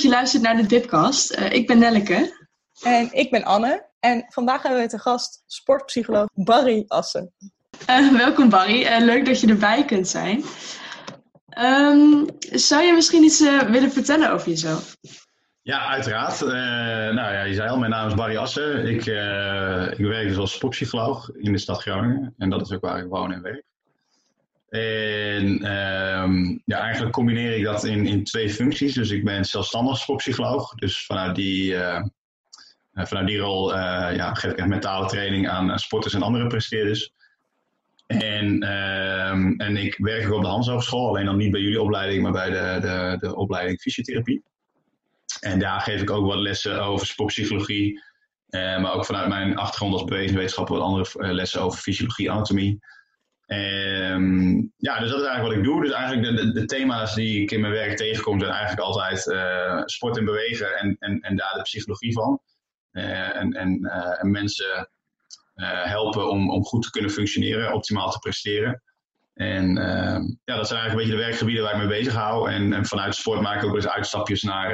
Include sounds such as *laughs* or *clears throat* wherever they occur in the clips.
dat je luistert naar de Dipcast. Uh, ik ben Nelleke. En ik ben Anne. En vandaag hebben we te gast sportpsycholoog Barry Assen. Uh, welkom Barry, leuk dat je erbij kunt zijn. Um, zou je misschien iets willen vertellen over jezelf? Ja, uiteraard. nou ja, je zei al, mijn naam is Barry Assen. Ik, ik werk dus als sportpsycholoog in de stad Groningen. En dat is ook waar ik woon en werk. En um, ja, eigenlijk combineer ik dat in, in twee functies. Dus ik ben zelfstandig sportpsycholoog. Dus vanuit die, uh, vanuit die rol uh, ja, geef ik mentale training aan sporters en andere presteerders. En, um, en ik werk ook op de Hans Hogeschool, alleen dan niet bij jullie opleiding, maar bij de, de, de opleiding fysiotherapie. En daar geef ik ook wat lessen over sportpsychologie. Maar ook vanuit mijn achtergrond als bewegingswetenschapper wat andere lessen over fysiologie, anatomie. Um, ja, dus dat is eigenlijk wat ik doe. Dus eigenlijk de, de, thema's die ik in mijn werk tegenkom zijn eigenlijk altijd uh, sport en bewegen en, en, en daar de psychologie van. Uh, en, en, en mensen helpen om, om goed te kunnen functioneren, optimaal te presteren. En ehm, ja, dat zijn eigenlijk een beetje de werkgebieden waar ik mee bezig hou. En, en vanuit sport maak ik ook eens uitstapjes naar,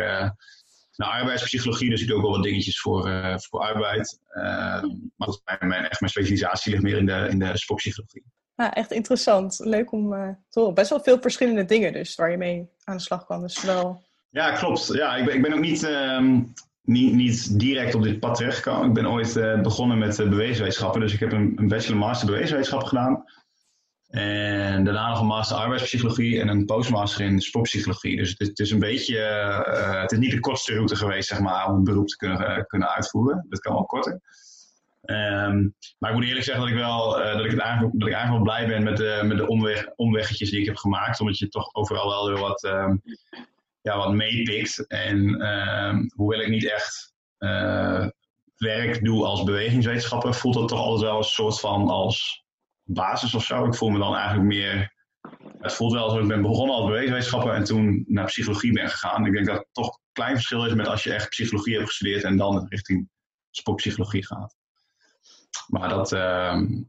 naar arbeidspsychologie. Dus ik doe ook wel wat dingetjes voor, voor arbeid. Ehm, maar mijn, echt mijn specialisatie ligt meer in de, in de sportpsychologie. Ja, echt interessant. Leuk om uh, te horen. Best wel veel verschillende dingen dus, waar je mee aan de slag kwam. Dus wel... Ja, klopt. Ja, ik, ben, ik ben ook niet, um, niet, niet direct op dit pad terechtgekomen. Ik ben ooit uh, begonnen met uh, beweeswetenschappen. Dus ik heb een, een bachelor-master beweeswetenschappen gedaan. En daarna nog een master arbeidspsychologie en een postmaster in sportpsychologie. Dus het, het is een beetje, het is niet de kortste route geweest, zeg maar, om een beroep te kunnen, kunnen uitvoeren. Dat kan wel korter. Um, maar ik moet eerlijk zeggen dat ik wel uh, dat ik het eigenlijk, ik eigenlijk wel blij ben met de, met de omweg, omweggetjes die ik heb gemaakt. Omdat je toch overal wel weer wat, um, ja, wat meepikt. En um, hoewel ik niet echt uh, werk doe als bewegingswetenschapper, voelt dat toch altijd wel een soort van als basis of zo. Ik voel me dan eigenlijk meer. Het voelt wel alsof ik ben begonnen als bewegingswetenschapper en toen naar psychologie ben gegaan. Ik denk dat het toch een klein verschil is met als je echt psychologie hebt gestudeerd en dan richting sportpsychologie gaat. Maar dat, uh,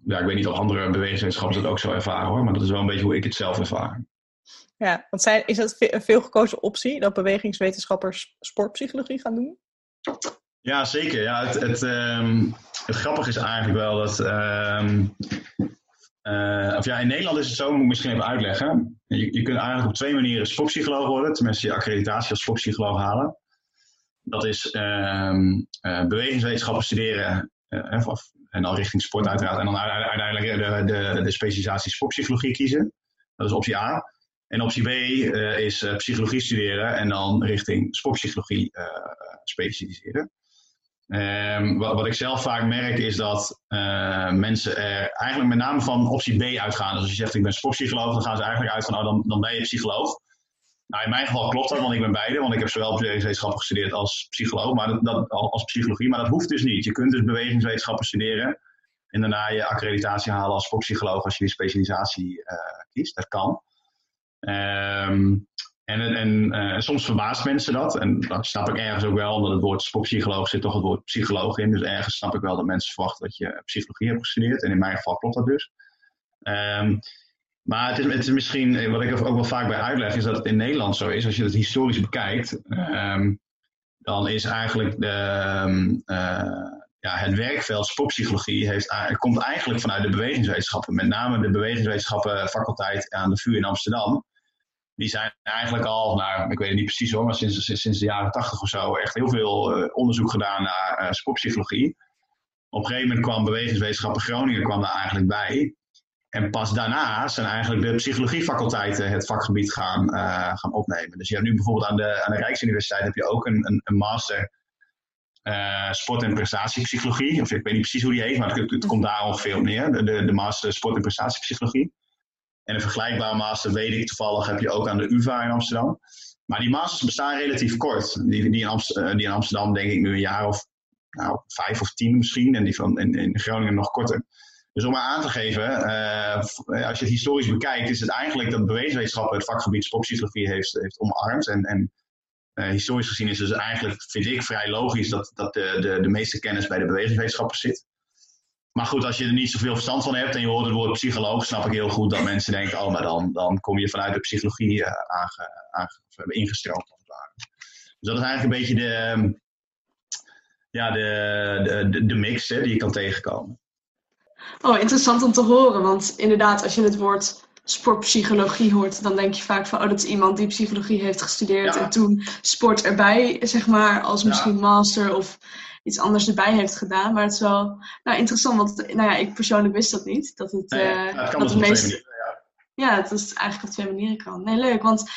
ja, ik weet niet of andere bewegingswetenschappers dat ook zo ervaren hoor, maar dat is wel een beetje hoe ik het zelf ervaar. Ja, want zijn, is dat een veel gekozen optie dat bewegingswetenschappers sportpsychologie gaan doen? Ja, zeker. Ja, het, het, um, het grappige is eigenlijk wel dat. Um, uh, of ja, in Nederland is het zo, moet ik misschien even uitleggen. Je, je kunt eigenlijk op twee manieren sportpsycholoog worden, tenminste je accreditatie als sportpsycholoog halen. Dat is um, uh, bewegingswetenschappen studeren, uh, of en dan richting sport uiteraard. En dan uiteindelijk de, de, de specialisatie sportpsychologie kiezen. Dat is optie A. En optie B uh, is uh, psychologie studeren en dan richting sportpsychologie uh, specialiseren. Um, wat, wat, ik zelf vaak merk is dat mensen er eigenlijk met name van optie B uitgaan. Dus als je zegt ik ben sportpsycholoog, dan gaan ze eigenlijk uit van oh, dan, dan ben je psycholoog. Nou, in mijn geval klopt dat, want ik ben beide. Want ik heb zowel bewegingswetenschappen gestudeerd als psycholoog, maar dat, als psychologie. Maar dat hoeft dus niet. Je kunt dus bewegingswetenschappen studeren. En daarna je accreditatie halen als sportpsycholoog als je die specialisatie uh, kiest. Dat kan. Um, en en uh, soms verbaast mensen dat. En dat snap ik ergens ook wel, omdat het woord sportpsycholoog zit toch het woord psycholoog in. Dus ergens snap ik wel dat mensen verwachten dat je psychologie hebt gestudeerd. En in mijn geval klopt dat dus. Um, maar het is, misschien, wat ik ook wel vaak bij uitleg, is dat het in Nederland zo is. Als je het historisch bekijkt, um, dan is eigenlijk de, um, uh, ja, het werkveld sportpsychologie heeft, komt eigenlijk vanuit de bewegingswetenschappen. Met name de bewegingswetenschappen faculteit aan de VU in Amsterdam. Die zijn eigenlijk al, nou, ik weet het niet precies hoor, maar sinds, sinds de jaren tachtig of zo echt heel veel uh, onderzoek gedaan naar uh, sportpsychologie. Op een gegeven moment kwam bewegingswetenschappen Groningen kwam daar eigenlijk bij. En pas daarna zijn eigenlijk de psychologiefaculteiten het vakgebied gaan, uh, gaan opnemen. Dus je hebt nu bijvoorbeeld aan de, aan de Rijksuniversiteit heb je ook een, een, een master uh, sport- en prestatiepsychologie. Of ik weet niet precies hoe die heet, maar het, komt daar ongeveer op neer. De, de, de master sport- en prestatiepsychologie. En een vergelijkbare master, weet ik toevallig, heb je ook aan de UvA in Amsterdam. Maar die masters bestaan relatief kort. Die, die, in, Amsterdam, die in Amsterdam denk ik nu een jaar of nou, vijf of tien misschien. En die van in, in Groningen nog korter. Dus om maar aan te geven, uh, als je het historisch bekijkt, is het eigenlijk dat beweeswetenschappen het vakgebied sportpsychologie heeft, heeft omarmd en, en historisch gezien is dus eigenlijk, vind ik, vrij logisch dat, dat de, de, de meeste kennis bij de bewegingswetenschappers zit. Maar goed, als je er niet zoveel verstand van hebt en je hoort het woord psycholoog, snap ik heel goed dat mensen denken, oh, maar dan, dan kom je vanuit de psychologie uh, aange, ingestroomd. Dus dat is eigenlijk een beetje de, ja, de, de, de mix hè, die je kan tegenkomen. Oh, interessant om te horen, want inderdaad, als je het woord sportpsychologie hoort, dan denk je vaak van, oh, dat is iemand die psychologie heeft gestudeerd en toen sport erbij, zeg maar, als misschien master of iets anders erbij heeft gedaan. Maar het is wel nou, interessant, want nou ja, ik persoonlijk wist dat niet. Dat het, nee, uh, het dat het meest. Ja, het is eigenlijk op twee manieren kan. Nee, leuk. Want um,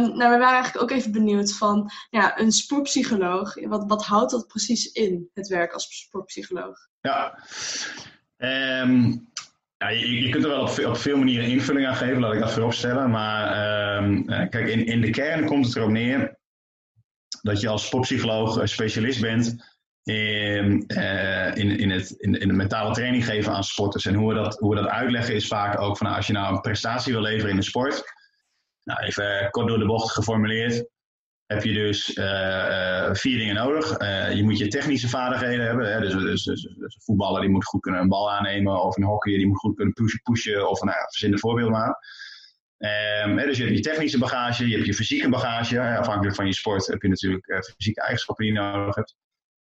nou, we waren eigenlijk ook even benieuwd van ja, een sportpsycholoog. Wat, wat houdt dat precies in, het werk als sportpsycholoog? Ja, um, je, kunt er wel op, op, veel manieren invulling aan geven, laat ik dat voorop stellen. Maar um, kijk, in, in de kern komt het erop neer dat je als sportpsycholoog specialist bent in, uh, in, in, het, in, in de mentale training geven aan sporters. En hoe we dat, hoe we dat uitleggen is vaak ook van nou, als je nou een prestatie wil leveren in de sport. Nou, even kort door de bocht geformuleerd. Heb je dus uh, vier dingen nodig. je moet je technische vaardigheden hebben. Hè? Dus, dus, dus, dus, een voetballer die moet goed kunnen een bal aannemen. Of een hockeyer die moet goed kunnen pushen. pushen of nou verzin de voorbeeld maar. Um, dus je hebt je technische bagage, je hebt je fysieke bagage. Afhankelijk van je sport heb je natuurlijk fysieke eigenschappen die je nodig hebt.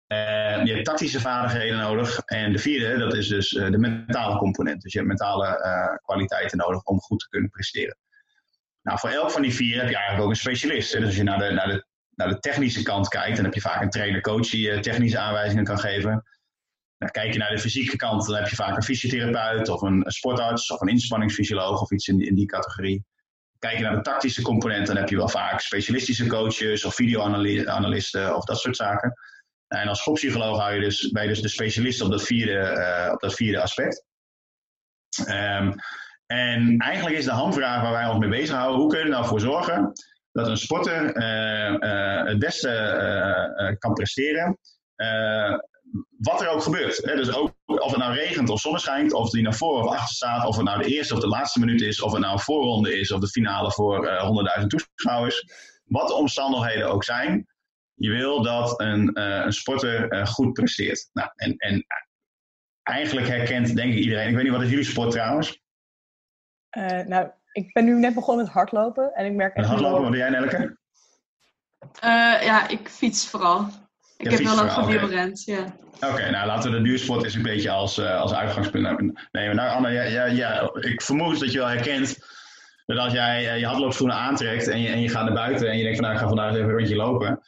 Uh, je hebt tactische vaardigheden nodig. En de vierde, dat is dus de mentale component. Dus je hebt mentale kwaliteiten nodig om goed te kunnen presteren. Nou, voor elk van die vier heb je eigenlijk ook een specialist. Dus als je naar de, naar, de, naar de technische kant kijkt, dan heb je vaak een trainer-coach die je technische aanwijzingen kan geven. Nou, kijk je naar de fysieke kant, dan heb je vaak een fysiotherapeut of een, sportarts of een inspanningsfysioloog of iets in, in die categorie. Kijk je naar de tactische component, dan heb je wel vaak specialistische coaches of videoanalisten of dat soort zaken. En als sportpsycholoog hou je dus, je dus de specialist op dat vierde, uh, op dat vierde aspect. Um, en eigenlijk is de hamvraag waar wij ons mee bezighouden, hoe kun je er nou voor zorgen dat een sporter uh, uh, het beste kan presteren, wat er ook gebeurt. Hè? Dus ook of het nou regent of zonne schijnt, of die naar voren of achter staat, of het nou de eerste of de laatste minuut is, of het nou een voorronde is of de finale voor 100.000 toeschouwers. Wat de omstandigheden ook zijn, je wil dat een, uh, een sporter uh, goed presteert. Nou, en, en eigenlijk herkent denk ik iedereen. Ik weet niet, wat is jullie sport trouwens? Uh, nou, ik ben nu net begonnen met hardlopen. En ik merk echt hardlopen, wat doe jij Nelke? ja, ik fiets vooral. Ik heb wel lang gewielrend, ja. Oké, okay, nou laten we de duursport eens een beetje als, als uitgangspunt nemen. Nee, nou Anne, ja, ja, ja, ik vermoed dat je wel herkent dat als jij je hardloopschoenen aantrekt en je, en je gaat naar buiten en je denkt van nou ik ga vandaag even een rondje lopen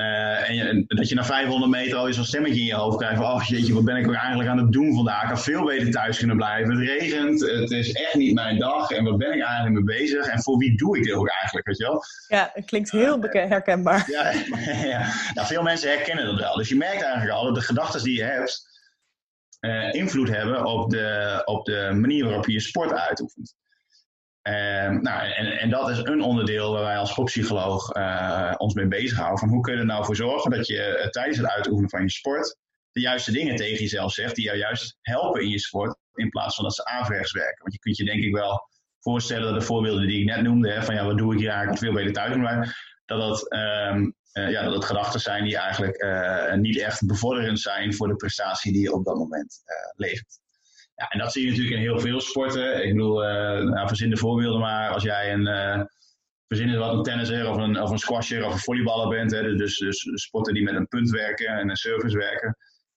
uh, en, je, dat je na 500 meter al zo'n stemmetje in je hoofd krijgt van, oh jeetje, wat ben ik ook eigenlijk aan het doen vandaag? Ik had veel beter thuis kunnen blijven. Het regent, het is echt niet mijn dag. En wat ben ik eigenlijk mee bezig? En voor wie doe ik dit ook eigenlijk, weet je wel? Ja, het klinkt heel uh, herkenbaar. Ja, *laughs* ja. Nou, veel mensen herkennen dat wel. Dus je merkt eigenlijk al dat de gedachten die je hebt, uh, invloed hebben op de, op de manier waarop je je sport uitoefent. Um, nou, en, en, dat is een onderdeel waar wij als sportpsycholoog uh, ons mee bezighouden. Van hoe kun je er nou voor zorgen dat je uh, tijdens het uitoefenen van je sport de juiste dingen tegen jezelf zegt, die jou juist helpen in je sport, in plaats van dat ze averechts werken. Want je kunt je denk ik wel voorstellen dat de voorbeelden die ik net noemde, van ja, wat doe ik hier eigenlijk veel beter thuis blijven, dat dat, um, uh, ja, dat gedachten zijn die eigenlijk niet echt bevorderend zijn voor de prestatie die je op dat moment levert. Ja, en dat zie je natuurlijk in heel veel sporten. Ik bedoel, uh, nou, verzin de voorbeelden maar. Als jij een, uh, verzin wat een tennisser of een, of een squasher of een volleyballer bent. Hè, dus, dus sporten die met een punt werken en een service werken.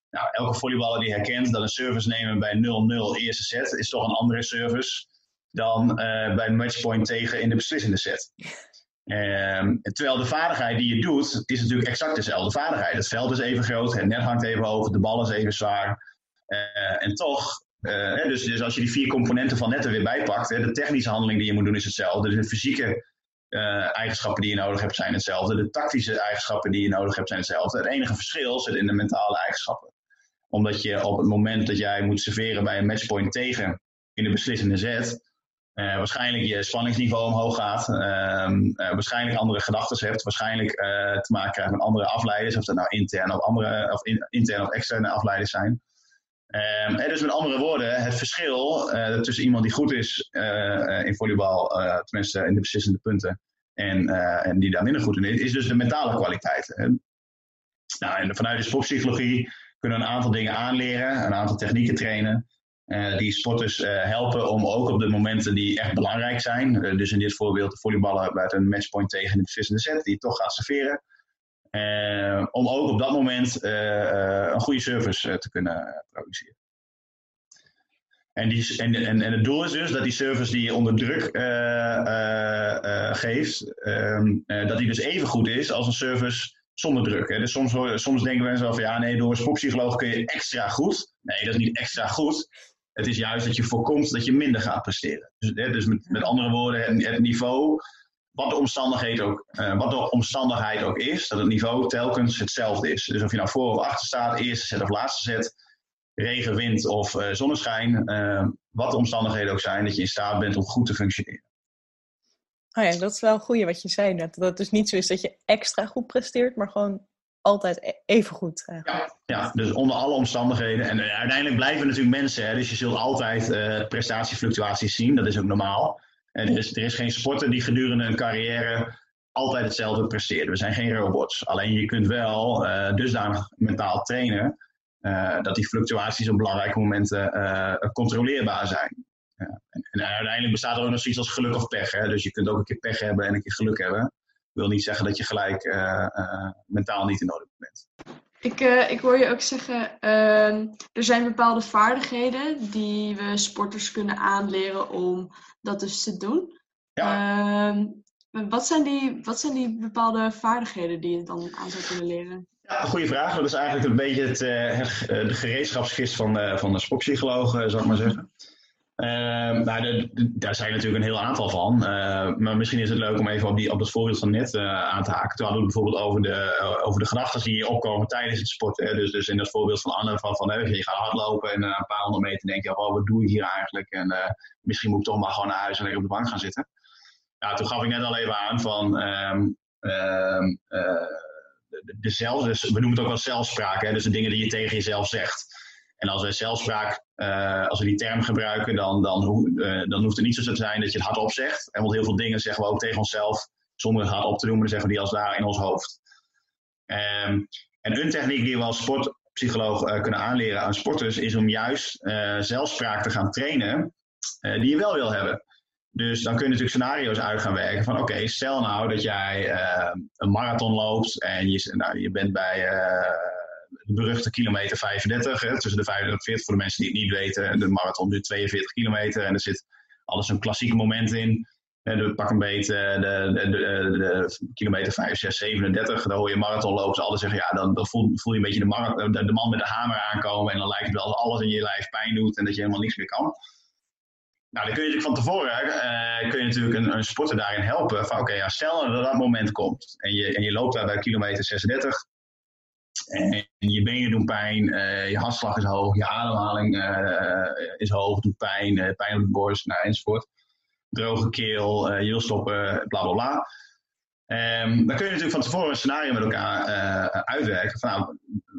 Nou, elke volleyballer die herkent dat een service nemen bij 0-0 eerste set is toch een andere service dan uh, bij matchpoint tegen in de beslissende set. Um, terwijl de vaardigheid die je doet, is natuurlijk exact dezelfde vaardigheid. Het veld is even groot, het net hangt even hoog, de bal is even zwaar. En toch uh, dus, dus, als je die vier componenten van net er weer bijpakt, hè, de technische handeling die je moet doen is hetzelfde. Dus de fysieke uh, eigenschappen die je nodig hebt zijn hetzelfde. De tactische eigenschappen die je nodig hebt zijn hetzelfde. Het enige verschil zit in de mentale eigenschappen. Omdat je op het moment dat jij moet serveren bij een matchpoint tegen in de beslissende set, uh, waarschijnlijk je spanningsniveau omhoog gaat, ehm, waarschijnlijk andere gedachten hebt, waarschijnlijk te maken krijgt met andere afleiders, of dat nou intern of, andere, of in, intern of externe afleiders zijn. Um, dus met andere woorden, het verschil uh, tussen iemand die goed is uh, in volleybal, uh, tenminste in de beslissende punten, en, en die daar minder goed in is, is dus de mentale kwaliteit. Nou, en vanuit de sportpsychologie kunnen we een aantal dingen aanleren, een aantal technieken trainen. Die sporters helpen om ook op de momenten die echt belangrijk zijn, dus in dit voorbeeld de volleyballen bij een matchpoint tegen de beslissende set, die toch gaat serveren, om ook op dat moment een goede service te kunnen produceren. En, die, en, en, en het doel is dus dat die service die je onder druk geeft, ehm, dat die dus even goed is als een service zonder druk. Hè. Dus soms, soms denken mensen wel van ja, nee, door een sportpsycholoog kun je extra goed. Nee, dat is niet extra goed. Het is juist dat je voorkomt dat je minder gaat presteren. Dus, hè, dus met, met andere woorden, het, niveau, wat de, omstandigheid ook, uh, wat de omstandigheid ook is, dat het niveau telkens hetzelfde is. Dus of je nou voor of achter staat, eerste set of laatste set, regen, wind of uh, zonneschijn, uh, wat de omstandigheden ook zijn, dat je in staat bent om goed te functioneren. Oh ja, dat is wel een goeie wat je zei net. Dat het dus niet zo is dat je extra goed presteert, maar gewoon altijd e-, even goed. Ja, ja, dus onder alle omstandigheden. En uiteindelijk blijven natuurlijk mensen, hè, dus je zult altijd prestatiefluctuaties zien, dat is ook normaal. En er is, er is geen sporter die gedurende een carrière altijd hetzelfde presteert. We zijn geen robots. Alleen je kunt wel uh, dusdanig mentaal trainen dat die fluctuaties op belangrijke momenten controleerbaar zijn. En, en, uiteindelijk bestaat er ook nog zoiets als geluk of pech. Hè? Dus je kunt ook een keer pech hebben en een keer geluk hebben. Dat wil niet zeggen dat je gelijk mentaal niet in orde bent. Ik, uh, ik hoor je ook zeggen, ehm, er zijn bepaalde vaardigheden die we sporters kunnen aanleren om dat dus te doen. Ja. Ehm, wat, zijn die, wat zijn die bepaalde vaardigheden die je dan aan zou kunnen leren? Ja, goede vraag. Dat is eigenlijk een beetje het, het de gereedschapskist van de, van de sportpsycholoog, zou ik maar zeggen. Uh, nou, de, de, daar zijn natuurlijk een heel aantal van. Uh, maar misschien is het leuk om even op, die, op dat voorbeeld van net uh, aan te haken. Toen hadden we bijvoorbeeld over de, uh, over de gedachten die opkomen tijdens het sporten. Dus, dus in dat voorbeeld van Anne, van, van je gaat hardlopen en na een paar honderd meter denk je, oh, wat doe ik hier eigenlijk? En misschien moet ik toch maar gewoon naar huis en lekker op de bank gaan zitten. Toen gaf ik net al even aan van um, um, dezelfde, dus we noemen het ook wel zelfspraak. Hè. Dus de dingen die je tegen jezelf zegt. En als wij zelfspraak, uh, als we die term gebruiken, dan, dan, uh, dan hoeft het niet zo te zijn dat je het hardop zegt. En want heel veel dingen zeggen we ook tegen onszelf, zonder het hardop te noemen, zeggen we die als daar in ons hoofd. Um, en een techniek die we als sportpsycholoog uh, kunnen aanleren aan sporters, is om juist zelfspraak te gaan trainen die je wel wil hebben. Dus dan kun je natuurlijk scenario's uit gaan werken van oké, stel nou dat jij een marathon loopt en je, nou, je bent bij de beruchte kilometer 35, hè, tussen de 35 en 40 voor de mensen die het niet weten. De marathon duurt 42 kilometer en er zit alles een klassieke moment in. De, pak een beetje de, de, de, de, kilometer 5, 6, 37. Dan hoor je marathonlopers altijd zeggen, ja, dan, dan voel, je een beetje de, de, man met de hamer aankomen. En dan lijkt het wel dat alles in je lijf pijn doet en dat je helemaal niks meer kan. Nou, dan kun je natuurlijk van tevoren uh, kun je natuurlijk een, een sporter daarin helpen. Van oké, ja, stel dat dat moment komt en je, en je loopt daar bij kilometer 36 en je benen doen pijn, uh, je hartslag is hoog, je ademhaling uh, is hoog, doet pijn, uh, pijn op de borst, nou, enzovoort. Droge keel, je wil stoppen, bla bla bla. Um, dan kun je natuurlijk van tevoren een scenario met elkaar uitwerken. Van, nou,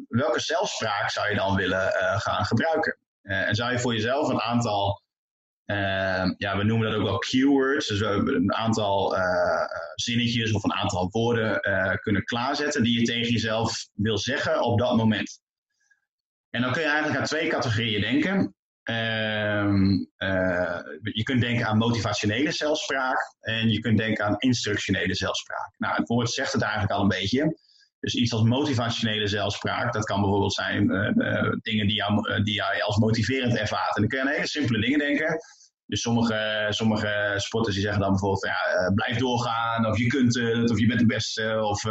welke zelfspraak zou je dan willen gaan gebruiken? en zou je voor jezelf een aantal Uh, ja, we noemen dat ook wel keywords. Dus we hebben een aantal uh, zinnetjes of een aantal woorden uh, kunnen klaarzetten die je tegen jezelf wil zeggen op dat moment. En dan kun je eigenlijk aan twee categorieën denken. Ehm, je kunt denken aan motivationele zelfspraak en je kunt denken aan instructionele zelfspraak. Nou, het woord zegt het eigenlijk al een beetje. Dus iets als motivationele zelfspraak, dat kan bijvoorbeeld zijn uh, uh, dingen die, jou, die jij als motiverend ervaart. En dan kun je aan hele simpele dingen denken. Dus sommige, sommige sporters die zeggen dan bijvoorbeeld, ja, blijf doorgaan, of je kunt het, of je bent de beste, of...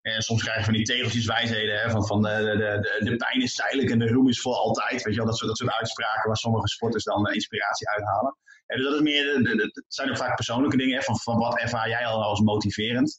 En soms krijg je van die tegeltjes wijsheden, hè, van, van de, de, de, de, pijn is tijdelijk en de roem is voor altijd. Weet je wel, dat soort, dat soort uitspraken waar sommige sporters dan inspiratie uithalen. En dus dat is meer, het zijn ook vaak persoonlijke dingen, hè, van, van wat ervaar jij al als motiverend.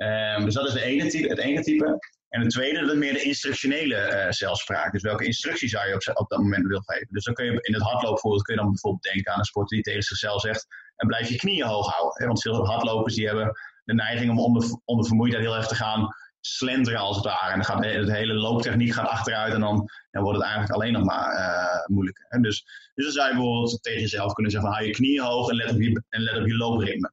Um, dus dat is de ene type, het ene type. En het tweede, dat is meer de instructionele uh, zelfspraak. Dus welke instructie zou je op, op dat moment willen geven. Dus dan kun je in het hardloopvoorbeeld kun je dan bijvoorbeeld denken aan een sporter die tegen zichzelf zegt. En blijf je knieën hoog houden. Want veel hardlopers die hebben de neiging om onder, onder vermoeidheid heel erg te gaan slenteren als het ware. En dan gaat de, hele looptechniek gaat achteruit en dan, dan wordt het eigenlijk alleen nog maar uh, moeilijker. Dus, dus dan zou je bijvoorbeeld tegen jezelf kunnen zeggen: hou je knieën hoog en let op je, en let op je loopritme.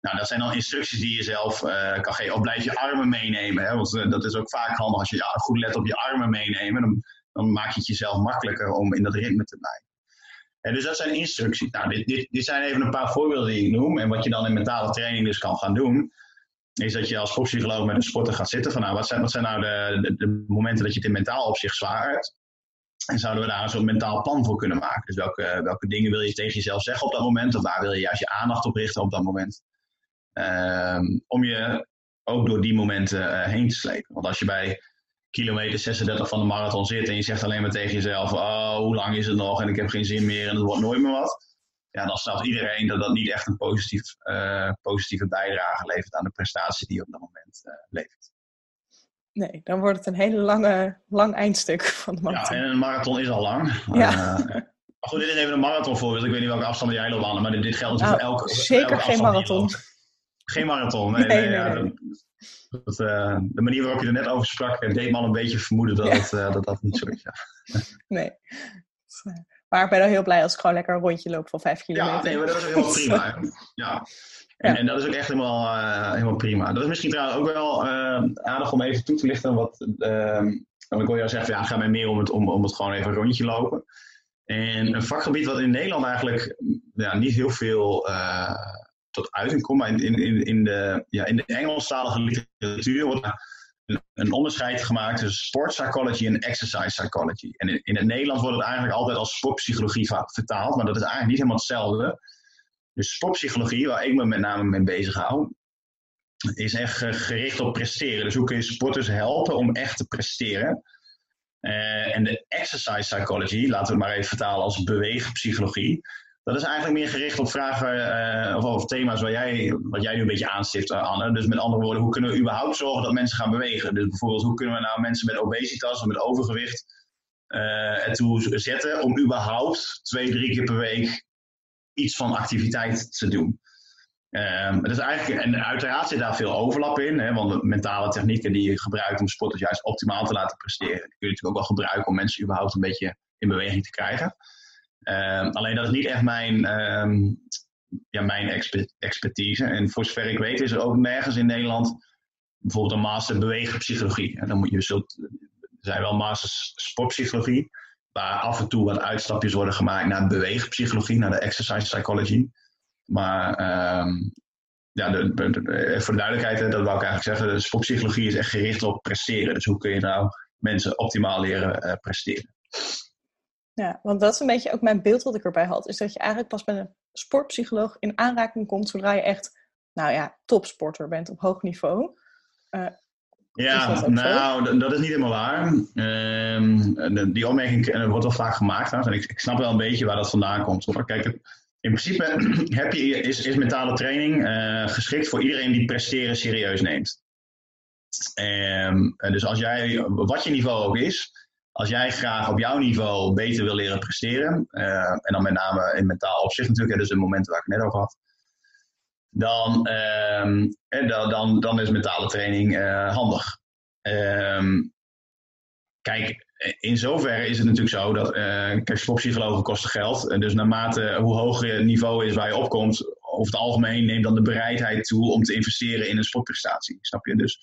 Nou, dat zijn dan instructies die je zelf kan geven. Of blijf je armen meenemen. Hè? Want dat is ook vaak handig als je goed let op je armen meenemen. Dan, dan maak je het jezelf makkelijker om in dat ritme te blijven. En dus dat zijn instructies. Nou, dit, dit, zijn even een paar voorbeelden die ik noem. En wat je dan in mentale training dus kan gaan doen, is dat je als sportpsycholoog met een sporter gaat zitten van nou, wat zijn, wat zijn nou de, de, momenten dat je het in mentaal opzicht zwaar hebt? En zouden we daar zo'n mentaal plan voor kunnen maken? Dus welke, welke dingen wil je tegen jezelf zeggen op dat moment? Of waar wil je juist je aandacht op richten op dat moment? Um, om je ook door die momenten uh, heen te slepen. Want als je bij kilometer 36 van de marathon zit en je zegt alleen maar tegen jezelf: Oh, hoe lang is het nog? En ik heb geen zin meer en het wordt nooit meer wat. Ja, dan snapt iedereen dat dat niet echt een positief, uh, positieve bijdrage levert aan de prestatie die je op dat moment uh, levert. Nee, dan wordt het een hele lange, lang eindstuk van de marathon. Ja, en een marathon is al lang. Ja. Uh, maar goed, dit is even een marathon voorbeeld. Ik weet niet welke afstand jij loopt, Anne, maar dit, dit geldt nou, voor elke Zeker elke geen marathon. Geen marathon, nee. nee, nee, ja, dat, uh, de manier waarop je er net over sprak, deed me al een beetje vermoeden dat, ja. het, uh, dat dat niet zo is. Ja. *laughs* Nee. Maar ik ben wel heel blij als ik gewoon lekker een rondje loop van vijf kilometer. Ja, nee, maar dat is ook helemaal *laughs* prima. Ja. En, en, dat is ook echt helemaal, uh, helemaal prima. Dat is misschien trouwens ook wel aardig om even toe te lichten. Wat, want ik wil jou zeggen, ja, gaat mij meer om het, om, om het gewoon even een rondje lopen. En een vakgebied wat in Nederland eigenlijk ja, niet heel veel tot uiting komt. Maar in, in, in, de, ja, in de Engelstalige literatuur wordt een, onderscheid gemaakt tussen sportpsychology en exercise psychology. En in, in het Nederlands wordt het eigenlijk altijd als sportpsychologie vertaald, maar dat is eigenlijk niet helemaal hetzelfde. Dus sportpsychologie, waar ik me met name mee bezig hou, is echt gericht op presteren. Dus hoe kun je sporters helpen om echt te presteren? Uh, en de exercise psychology, laten we het maar even vertalen als beweegpsychologie, dat is eigenlijk meer gericht op vragen uh, of, of, thema's waar jij, wat jij nu een beetje aanstift, uh, Anne. Dus met andere woorden, hoe kunnen we überhaupt zorgen dat mensen gaan bewegen? Dus bijvoorbeeld, hoe kunnen we nou mensen met obesitas of met overgewicht uh, ertoe zetten om überhaupt twee, drie keer per week iets van activiteit te doen? Um, is eigenlijk, en uiteraard zit daar veel overlap in, hè, want de mentale technieken die je gebruikt om sporters juist optimaal te laten presteren, kun je natuurlijk ook wel gebruiken om mensen überhaupt een beetje in beweging te krijgen. Um, alleen dat is niet echt mijn, um, ja, mijn expertise. En voor zover ik weet is er ook nergens in Nederland bijvoorbeeld een master beweegpsychologie. En dan moet je zult, er zijn wel masters sportpsychologie, waar af en toe wat uitstapjes worden gemaakt naar beweegpsychologie, naar de exercise psychology. Maar um, ja, de, voor de duidelijkheid, dat wou ik eigenlijk zeggen, sportpsychologie is echt gericht op presteren. Dus hoe kun je nou mensen optimaal leren uh, presteren? Ja, want dat is een beetje ook mijn beeld wat ik erbij had. Is dat je eigenlijk pas met een sportpsycholoog in aanraking komt zodra je echt, nou ja, topsporter bent op hoog niveau. Uh, ja, nou, dat is niet helemaal waar. Uh, die opmerking wordt wel vaak gemaakt. En ik, ik, snap wel een beetje waar dat vandaan komt. Hoor. Kijk, in principe *clears throat* heb je, is, is mentale training uh, geschikt voor iedereen die presteren serieus neemt. Um, dus als jij, wat je niveau ook is, als jij graag op jouw niveau beter wil leren presteren, uh, en dan met name in mentaal opzicht natuurlijk, dus de momenten waar ik net over had, dan, uh, dan, dan, dan is mentale training uh, handig. Um, kijk, in zoverre is het natuurlijk zo dat kijk, sportpsychologen kosten geld. En dus naarmate hoe hoger het niveau is waar je opkomt, over het algemeen neemt dan de bereidheid toe om te investeren in een sportprestatie. Snap je? Dus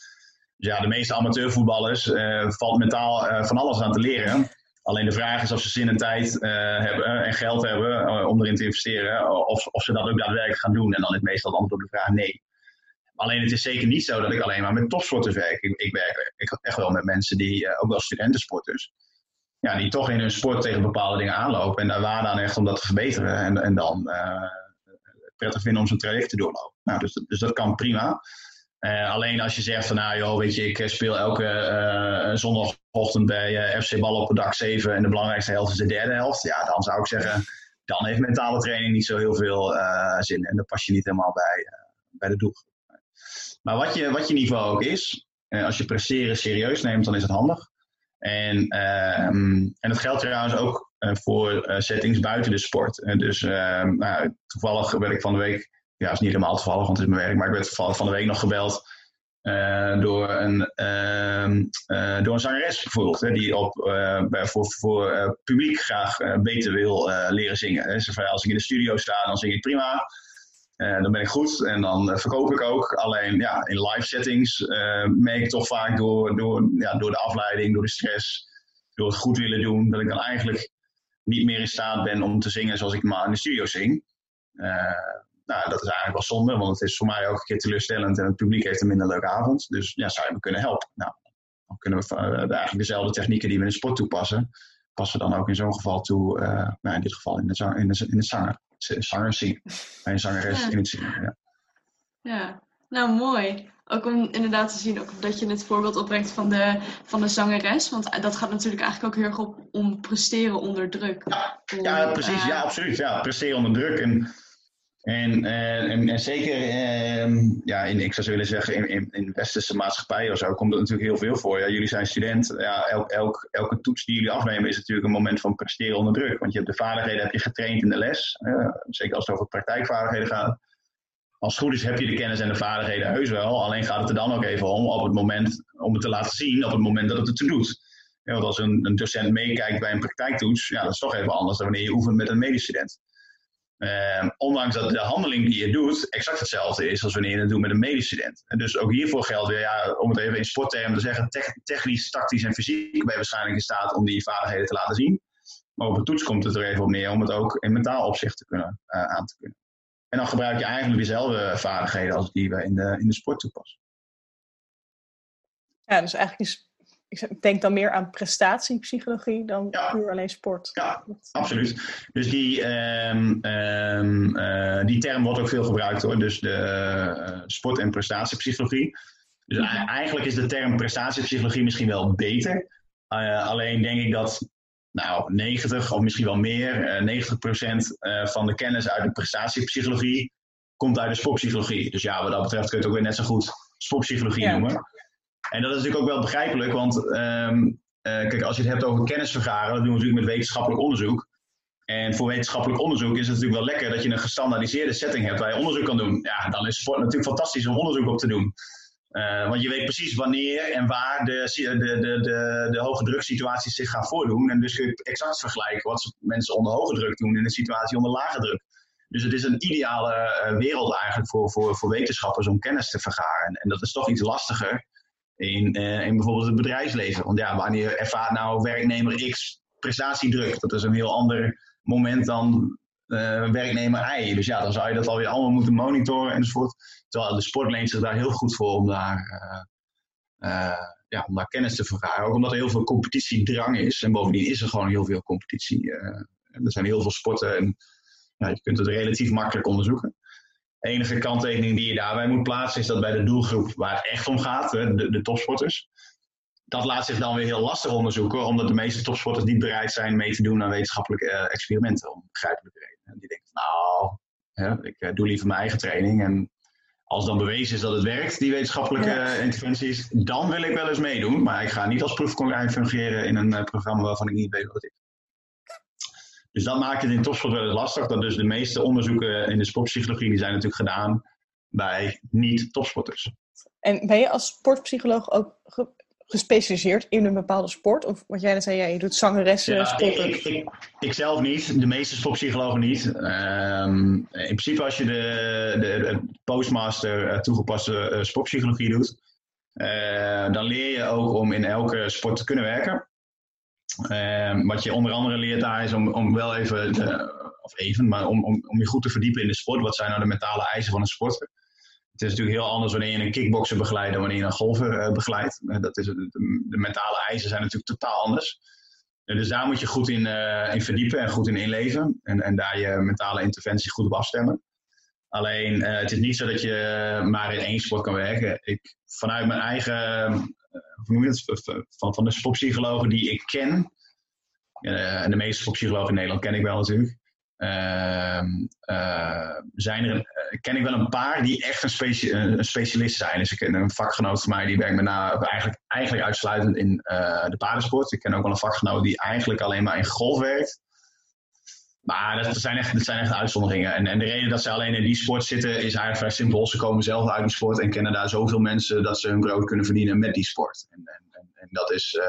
ja, de meeste amateurvoetballers uh, valt mentaal uh, van alles aan te leren. Alleen de vraag is of ze zin en tijd uh, hebben en geld hebben om erin te investeren. Of, of ze dat ook daadwerkelijk gaan doen. En dan is meestal het antwoord op de vraag nee. Alleen het is zeker niet zo dat ik alleen maar met topsporters werk. Ik, werk ik, echt wel met mensen die, ook wel studentensporters, ja, die toch in hun sport tegen bepaalde dingen aanlopen. En daar waarde aan echt om dat te verbeteren. En, en dan prettig vinden om zo'n traject te doorlopen. Nou, dus, dus dat kan prima. Uh, alleen als je zegt van nou joh, weet je, ik speel elke uh, zondagochtend bij FC Bal op dag 7 en de belangrijkste helft is de derde helft. Ja, dan zou ik zeggen, dan heeft mentale training niet zo heel veel zin en dan pas je niet helemaal bij, bij de doelgroep. Maar wat je, wat je niveau ook is, als je presteren serieus neemt, dan is het handig. En, ehm, en dat geldt trouwens ook voor settings buiten de sport. dus ehm, nou, toevallig werd ik van de week ja, is niet helemaal toevallig, want het is mijn werk. Maar ik werd van de week nog gebeld uh, door, een, uh, uh, door een zangeres bijvoorbeeld. Hè, die op, bij, voor, voor publiek graag beter wil leren zingen. Hè. Ze als ik in de studio sta, dan zing ik prima. dan ben ik goed en dan verkoop ik ook. Alleen ja, in live settings merk ik toch vaak door, door, ja, door de afleiding, door de stress, door het goed willen doen, dat ik dan eigenlijk niet meer in staat ben om te zingen zoals ik maar in de studio zing. Nou, dat is eigenlijk wel zonde, want het is voor mij ook een keer teleurstellend en het publiek heeft een minder leuke avond. Dus ja, zou je me kunnen helpen? Nou, dan kunnen we eigenlijk dezelfde technieken die we in de sport toepassen, passen dan ook in zo'n geval toe, uh, nou in dit geval in de, zang, in de, in de zanger, zanger zingen, bij een zangeres ja. in het zingen. Ja. ja, nou mooi. Ook om inderdaad te zien ook dat je het voorbeeld opbrengt van de, van de zangeres. Want dat gaat natuurlijk eigenlijk ook heel erg op om presteren onder druk. Ja, ja precies. Uh, ja, absoluut. Ja, presteren onder druk. En en, uh, en, en, zeker, uh, ja, in, ik zou willen zeggen, in, in, in westerse maatschappij of zo komt er natuurlijk heel veel voor. Ja, jullie zijn student, ja, elk, elk, elke toets die jullie afnemen is natuurlijk een moment van presteren onder druk. Want je hebt de vaardigheden heb je getraind in de les, zeker als het over praktijkvaardigheden gaat. Als het goed is heb je de kennis en de vaardigheden heus wel, alleen gaat het er dan ook even om op het moment, om het te laten zien op het moment dat het het toe doet. Ja, want als een, een docent meekijkt bij een praktijktoets, ja, dat is toch even anders dan wanneer je oefent met een medestudent. Uh, ondanks dat de handeling die je doet exact hetzelfde is als wanneer je het doet met een medestudent. En dus ook hiervoor geldt weer, ja, om het even in sporttermen te zeggen, technisch, tactisch en fysiek ben je waarschijnlijk in staat om die vaardigheden te laten zien. Maar op een toets komt het er even op neer om het ook in mentaal opzicht te kunnen, uh, aan te kunnen. En dan gebruik je eigenlijk dezelfde vaardigheden als die we in de, in de sport toepassen. Ja, dus eigenlijk is ik denk dan meer aan prestatiepsychologie dan puur alleen sport. Ja, absoluut. Dus die, um, um, uh, die term wordt ook veel gebruikt hoor. Dus de uh, sport- en prestatiepsychologie. Dus ja. eigenlijk is de term prestatiepsychologie misschien wel beter. Uh, alleen denk ik dat nou, 90 of misschien wel meer, 90% van de kennis uit de prestatiepsychologie komt uit de sportpsychologie. Dus ja, wat dat betreft kun je het ook weer net zo goed sportpsychologie ja. noemen. En dat is natuurlijk ook wel begrijpelijk, want um, kijk, als je het hebt over kennis vergaren, dat doen we natuurlijk met wetenschappelijk onderzoek. En voor wetenschappelijk onderzoek is het natuurlijk wel lekker dat je een gestandaardiseerde setting hebt waar je onderzoek kan doen. Ja, dan is het natuurlijk fantastisch om onderzoek op te doen. Uh, want je weet precies wanneer en waar de, de, de, de, de hoge druksituaties zich gaan voordoen. En dus kun je exact vergelijken wat mensen onder hoge druk doen in een situatie onder lage druk. Dus het is een ideale uh, wereld eigenlijk voor, voor, voor wetenschappers om kennis te vergaren. En dat is toch iets lastiger in, uh, in bijvoorbeeld het bedrijfsleven. Want ja, wanneer ervaart nou werknemer X prestatiedruk? Dat is een heel ander moment dan uh, werknemer Y. Dus ja, dan zou je dat alweer allemaal moeten monitoren enzovoort. Terwijl de sport leent zich daar heel goed voor om daar, uh, ja, om daar kennis te vergaren. Ook omdat er heel veel competitiedrang is. En bovendien is er gewoon heel veel competitie. er zijn heel veel sporten en je kunt het relatief makkelijk onderzoeken enige kanttekening die je daarbij moet plaatsen is dat bij de doelgroep waar het echt om gaat, de, de topsporters, dat laat zich dan weer heel lastig onderzoeken, omdat de meeste topsporters niet bereid zijn mee te doen aan wetenschappelijke uh, experimenten, om begrijpelijke redenen. Die denken, nou, hè, ik uh, doe liever mijn eigen training en als dan bewezen is dat het werkt, die wetenschappelijke ja. interventies, dan wil ik wel eens meedoen, maar ik ga niet als proefkonijn fungeren in een uh, programma waarvan ik niet weet wat het is. Dus dat maakt het in topsport wel eens lastig. Dat dus de meeste onderzoeken in de sportpsychologie die zijn natuurlijk gedaan bij niet-topsporters. En ben je als sportpsycholoog ook gespecialiseerd in een bepaalde sport? Of wat jij net zei, ja, je doet zangeressen, ja, ik, ik, ik, zelf niet, de meeste sportpsychologen niet. Um, in principe als je de, de, de postmaster uh, toegepaste uh, sportpsychologie doet, uh, dan leer je ook om in elke sport te kunnen werken. Um, wat je onder andere leert daar is om, om wel even, of even, maar om, om, om je goed te verdiepen in de sport. Wat zijn nou de mentale eisen van een sporter? Het is natuurlijk heel anders wanneer je een kickboxer begeleidt dan wanneer je een golfer uh, begeleidt. Uh, dat is, de, mentale eisen zijn natuurlijk totaal anders. Dus daar moet je goed in, in verdiepen en goed in inleven. En, en daar je mentale interventie goed op afstemmen. Alleen, het is niet zo dat je maar in één sport kan werken. Ik, vanuit mijn eigen het, van, van de sportpsychologen die ik ken. Uh, en de meeste sportpsychologen in Nederland ken ik wel natuurlijk. Uh, uh, zijn er, ken ik wel een paar die echt een, specialist zijn. Dus ik ken een vakgenoot van mij die werkt met na, eigenlijk, eigenlijk uitsluitend in de paardensport. Ik ken ook wel een vakgenoot die eigenlijk alleen maar in golf werkt. Maar dat, zijn echt, dat zijn echt uitzonderingen. En, en de reden dat ze alleen in die sport zitten is eigenlijk vrij simpel. Ze komen zelf uit die sport en kennen daar zoveel mensen dat ze hun brood kunnen verdienen met die sport. En, en, en dat is uh,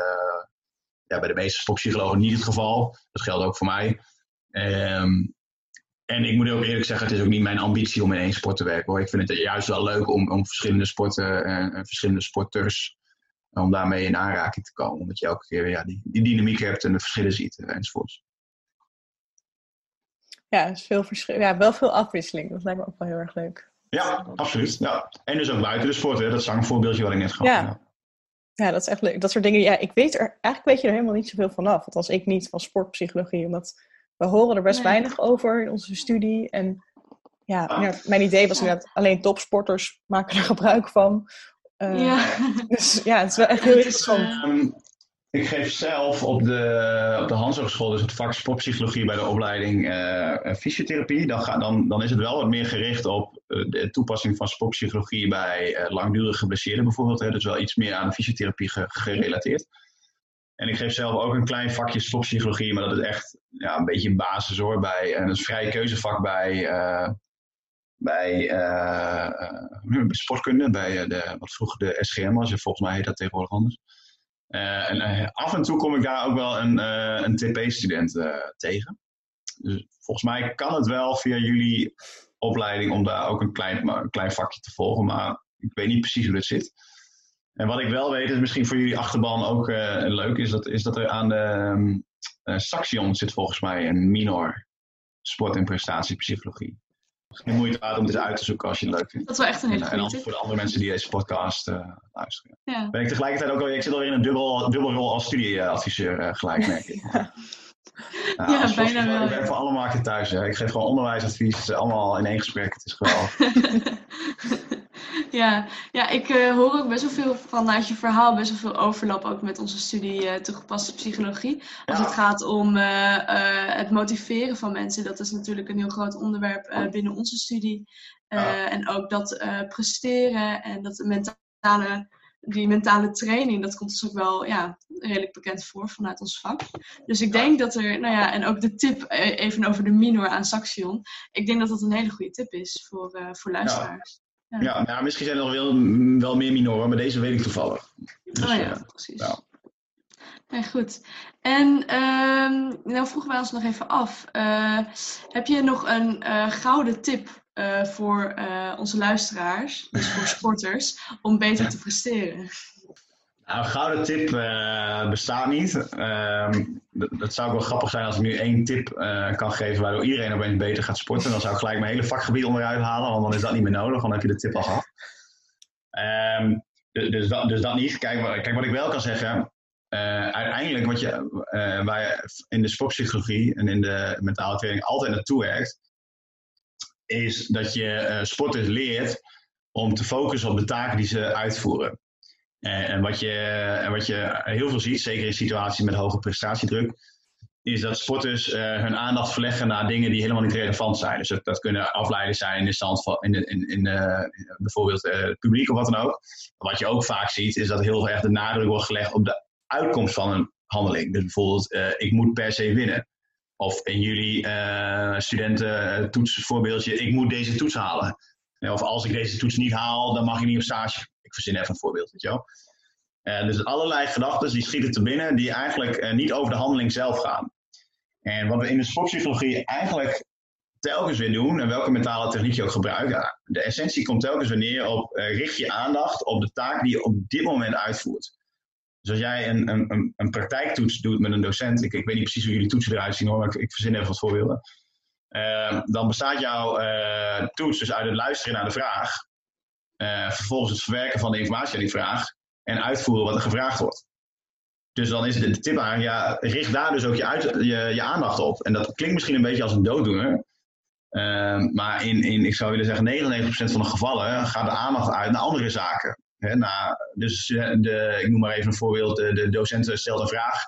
ja, bij de meeste sportpsychologen niet het geval. Dat geldt ook voor mij. Um, en ik moet ook eerlijk zeggen, het is ook niet mijn ambitie om in één sport te werken. Hoor. Ik vind het juist wel leuk om, om verschillende sporten en verschillende sporters, om daarmee in aanraking te komen. Omdat je elke keer ja, die, die dynamiek hebt en de verschillen ziet enzovoorts. Ja, is veel verschil, ja, wel veel afwisseling. Dat lijkt me ook wel heel erg leuk. Ja, absoluut. Ja. En dus ook buiten de sport, hè? dat zangvoorbeeldje wat ik net gehad ja. ja. dat is echt leuk. Dat soort dingen. Ja, ik weet er, eigenlijk weet je er helemaal niet zoveel van af. als ik niet van sportpsychologie. Omdat we horen er best weinig over in onze studie. En ja, ah. mijn idee was inderdaad alleen topsporters maken er gebruik van. Uh, ja. Dus ja, het is wel echt heel interessant. Ehm, ik geef zelf op de, op de Hans Hogeschool, dus het vak sportpsychologie bij de opleiding uh, fysiotherapie. Dan, ga, dan, dan is het wel wat meer gericht op uh, de toepassing van sportpsychologie bij uh, langdurige geblesseerden bijvoorbeeld. Hè. Dus wel iets meer aan fysiotherapie gerelateerd. En ik geef zelf ook een klein vakje sportpsychologie, maar dat is echt ja, een beetje een basis hoor. Bij, en een vrije keuzevak bij, bij sportkunde, bij de, wat vroeger de SGM was. Volgens mij heet dat tegenwoordig anders. Uh, en uh, af en toe kom ik daar ook wel een, uh, een TP-student tegen. Dus volgens mij kan het wel via jullie opleiding om daar ook een klein, een klein vakje te volgen, maar ik weet niet precies hoe dat zit. En wat ik wel weet, is misschien voor jullie achterban ook leuk, is dat, is dat er aan de um, Saxion zit volgens mij een minor sport- en prestatiepsychologie de moeite waard om dit uit te zoeken als je het leuk vindt. Dat is wel echt een hele goede En dan voor de andere mensen die deze podcast uh, luisteren. Ja. Ben ik tegelijkertijd ook al, ik zit alweer in een dubbel, dubbelrol als studieadviseur uh, gelijk, *laughs* merk ik. ja, nou, ja bijna wel. Ik ben voor alle markten thuis. Hè. Ik geef gewoon onderwijsadvies, allemaal in één gesprek. Het is geweldig. *laughs* ja, ja, ik uh, hoor ook best wel veel vanuit je verhaal, best wel veel overlap ook met onze studie uh, toegepaste psychologie. Als het gaat om uh, het motiveren van mensen, dat is natuurlijk een heel groot onderwerp binnen onze studie. En ook dat presteren en dat mentale, die mentale training, dat komt dus ook wel ja, redelijk bekend voor vanuit ons vak. Dus ik denk dat er, nou ja, en ook de tip even over de minor aan Saxion. Ik denk dat dat een hele goede tip is voor, voor luisteraars. Ja, ja nou, misschien zijn er nog wel, wel meer minoren, maar deze weet ik toevallig. Dus, oh ja, uh, precies. Nee, goed. En uh, nou vroegen wij ons nog even af. Uh, heb je nog een uh, gouden tip voor onze luisteraars, dus voor *laughs* sporters, om beter te presteren? Nou, een gouden tip uh, bestaat niet. Uh, dat zou ook wel grappig zijn als ik nu één tip uh, kan geven waardoor iedereen opeens beter gaat sporten. Dan zou ik gelijk mijn hele vakgebied onderuit halen, want dan is dat niet meer nodig, dan heb je de tip al gehad. Um, dus, dat, dus dat niet. Kijk, wat ik wel kan zeggen. Uh, uiteindelijk wat je, waar je in de sportpsychologie en in de mentale training altijd naartoe werkt, is dat je sporters leert om te focussen op de taken die ze uitvoeren. Eh, en wat, je, en wat je heel veel ziet, zeker in situaties met hoge prestatiedruk, is dat sporters uh, hun aandacht verleggen naar dingen die helemaal niet relevant zijn. Dus dat, kunnen afleiders zijn in de stand van in, in, uh, bijvoorbeeld het publiek of wat dan ook. Wat je ook vaak ziet, is dat heel erg de nadruk wordt gelegd op de uitkomst van een handeling. Dus bijvoorbeeld, ik moet per se winnen. Of in jullie studenten toetsvoorbeeldje, ik moet deze toets halen. Of als ik deze toets niet haal, dan mag ik niet op stage ik verzin even een voorbeeld, weet je wel. Uh, dus allerlei gedachten die schieten te binnen die eigenlijk uh, niet over de handeling zelf gaan. En wat we in de sportpsychologie eigenlijk telkens weer doen, en welke mentale techniek je ook gebruikt, de essentie komt telkens weer neer op uh, richt je aandacht op de taak die je op dit moment uitvoert. Dus als jij een, een, een praktijktoets doet met een docent, ik, ik weet niet precies hoe jullie toetsen eruit zien hoor, maar ik, ik verzin even wat voorbeelden. dan bestaat jouw toets dus uit het luisteren naar de vraag uh, vervolgens het verwerken van de informatie aan die vraag en uitvoeren wat er gevraagd wordt. Dus dan is de, de tip aan, ja, richt daar dus ook je, je, aandacht op. En dat klinkt misschien een beetje als een dooddoener. Uh, maar in, in, ik zou willen zeggen, 99% van de gevallen gaat de aandacht uit naar andere zaken. Naar, dus de, ik noem maar even een voorbeeld, de, de docent stelt een vraag.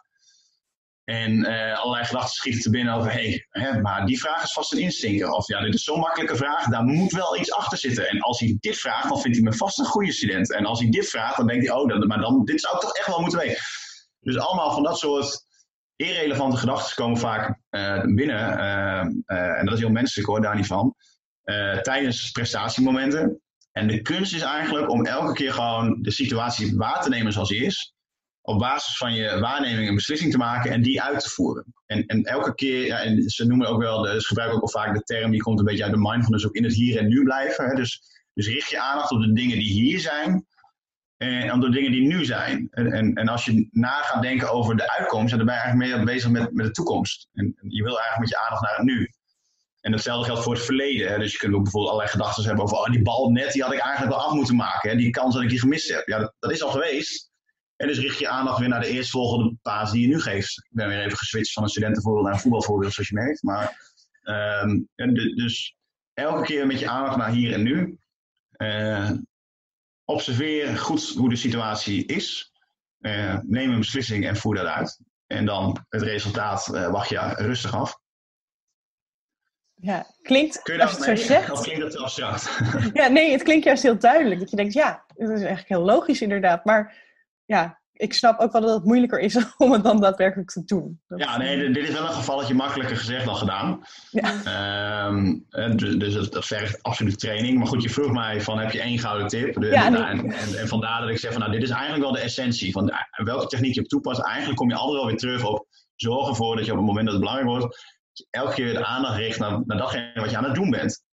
En uh, allerlei gedachten schieten te binnen over, hé, hey, maar die vraag is vast een instinker. Of ja, dit is zo'n makkelijke vraag, daar moet wel iets achter zitten. En als hij dit vraagt, dan vindt hij me vast een goede student. En als hij dit vraagt, dan denkt hij, oh, maar dan, dit zou ik toch echt wel moeten weten. Dus allemaal van dat soort irrelevante gedachten komen vaak uh, binnen. Uh, en dat is heel menselijk hoor, daar niet van. tijdens prestatiemomenten. En de kunst is eigenlijk om elke keer gewoon de situatie waar te nemen zoals die is op basis van je waarneming een beslissing te maken en die uit te voeren. En, en elke keer, ja, en ze noemen ook wel, ze gebruiken ook al vaak de term, die komt een beetje uit de mindfulness, ook in het hier en nu blijven. Hè? Dus, dus richt je aandacht op de dingen die hier zijn en op de dingen die nu zijn. En, en, en als je na gaat denken over de uitkomst, dan ben je eigenlijk meer bezig met, met de toekomst. En, je wil eigenlijk met je aandacht naar het nu. En hetzelfde geldt voor het verleden. Hè? Dus je kunt ook bijvoorbeeld allerlei gedachten hebben over oh, die bal net, die had ik eigenlijk wel af moeten maken. Hè? Die kans dat ik die gemist heb. Ja, dat is al geweest. En dus richt je aandacht weer naar de eerstvolgende paas die je nu geeft. Ik ben weer even geswitcht van een studentenvoorbeeld naar een voetbalvoorbeeld, zoals je merkt. Maar, um, en dus elke keer met je aandacht naar hier en nu. Uh, observeer goed hoe de situatie is. Uh, neem een beslissing en voer dat uit. En dan het resultaat uh, wacht je rustig af. Ja, klinkt Kun je dat als het zo zegt. Of klinkt dat te abstract? ja, nee, het klinkt juist heel duidelijk. Dat je denkt, ja, dat is eigenlijk heel logisch inderdaad. Maar ja, ik snap ook wel dat het moeilijker is *laughs* om het dan daadwerkelijk te doen. Dat ja, nee, dit is wel een gevalletje makkelijker gezegd dan gedaan. Ja. Um, dus dat, dat vergt absoluut training. Maar goed, je vroeg mij van, heb je één gouden tip? Ja, en, nee. en, en, en, vandaar dat ik zeg van, nou, dit is eigenlijk wel de essentie. Van welke techniek je toepast, eigenlijk kom je altijd wel weer terug op... Zorg ervoor dat je op het moment dat het belangrijk wordt... elke keer de aandacht richt naar, naar datgene wat je aan het doen bent.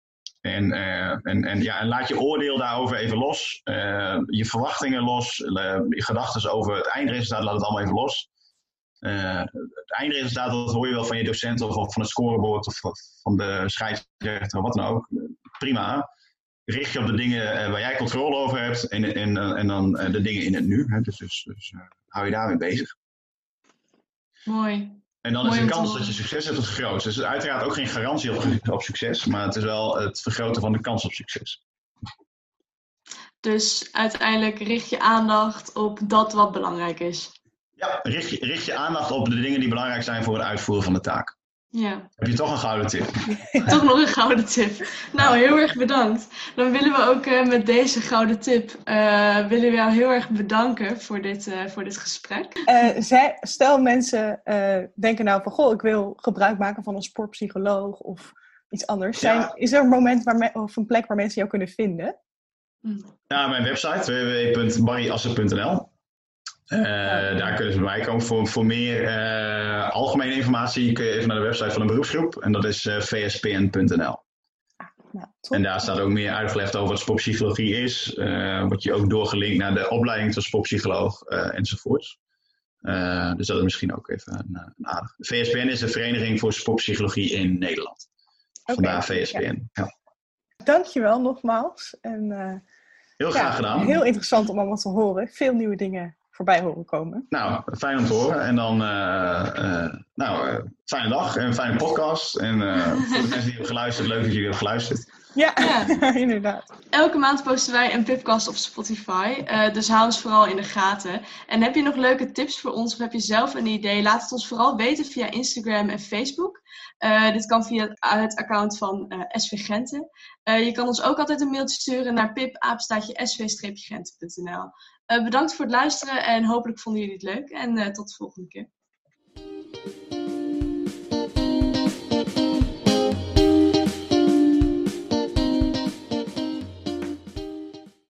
En, uh, en, en, ja, en laat je oordeel daarover even los. Uh, je verwachtingen los. Uh, je gedachten over het eindresultaat, laat het allemaal even los. het eindresultaat, dat hoor je wel van je docent of van het scorebord of van de scheidsrechter, wat dan ook. Prima. Richt je op de dingen waar jij controle over hebt en, en, en dan de dingen in het nu. Dus, dus, dus hou je daarmee bezig. Mooi. En dan is de kans dat je succes hebt het grootst. Dus uiteraard ook geen garantie op, op, succes, maar het is wel het vergroten van de kans op succes. Dus uiteindelijk richt je aandacht op dat wat belangrijk is. Ja, richt je, richt je aandacht op de dingen die belangrijk zijn voor het uitvoeren van de taak. Ja. Heb je toch een gouden tip? *laughs* toch nog een gouden tip. Nou, heel erg bedankt. Dan willen we ook uh, met deze gouden tip uh, willen we jou heel erg bedanken voor dit, uh, voor dit gesprek. Zij, stel mensen denken nou van goh, ik wil gebruik maken van een sportpsycholoog of iets anders. Zijn, ja. Is er een moment waar me, of een plek waar mensen jou kunnen vinden? Ja, mijn website www.barryassen.nl uh, daar kunnen ze bij mij komen. Voor, voor meer uh, algemene informatie kun je even naar de website van een beroepsgroep. En dat is uh, vspn.nl. Nou, en daar staat ook meer uitgelegd over wat sportpsychologie is. Word je ook doorgelinkt naar de opleiding tot sportpsycholoog enzovoorts. dus dat is misschien ook even een, een aardig. VSPN is de Vereniging voor Sportpsychologie in Nederland. Okay, Vandaar VSPN. Ja. Ja. Dankjewel nogmaals. En, heel graag gedaan. Heel interessant om allemaal te horen. Veel nieuwe dingen voorbij horen komen. Nou, fijn om te horen. En dan, uh, uh, nou, uh, fijne dag en een fijne podcast. En voor de mensen die hebben geluisterd, leuk dat jullie hebben geluisterd. Ja, ja. *laughs* inderdaad. Elke maand posten wij een Pipcast op Spotify. dus hou ons vooral in de gaten. En heb je nog leuke tips voor ons of heb je zelf een idee? Laat het ons vooral weten via Instagram en Facebook. dit kan via het account van SV Genten. je kan ons ook altijd een mailtje sturen naar pipapenstaatje-sv-genten.nl. Uh, bedankt voor het luisteren en hopelijk vonden jullie het leuk. En uh, tot de volgende keer.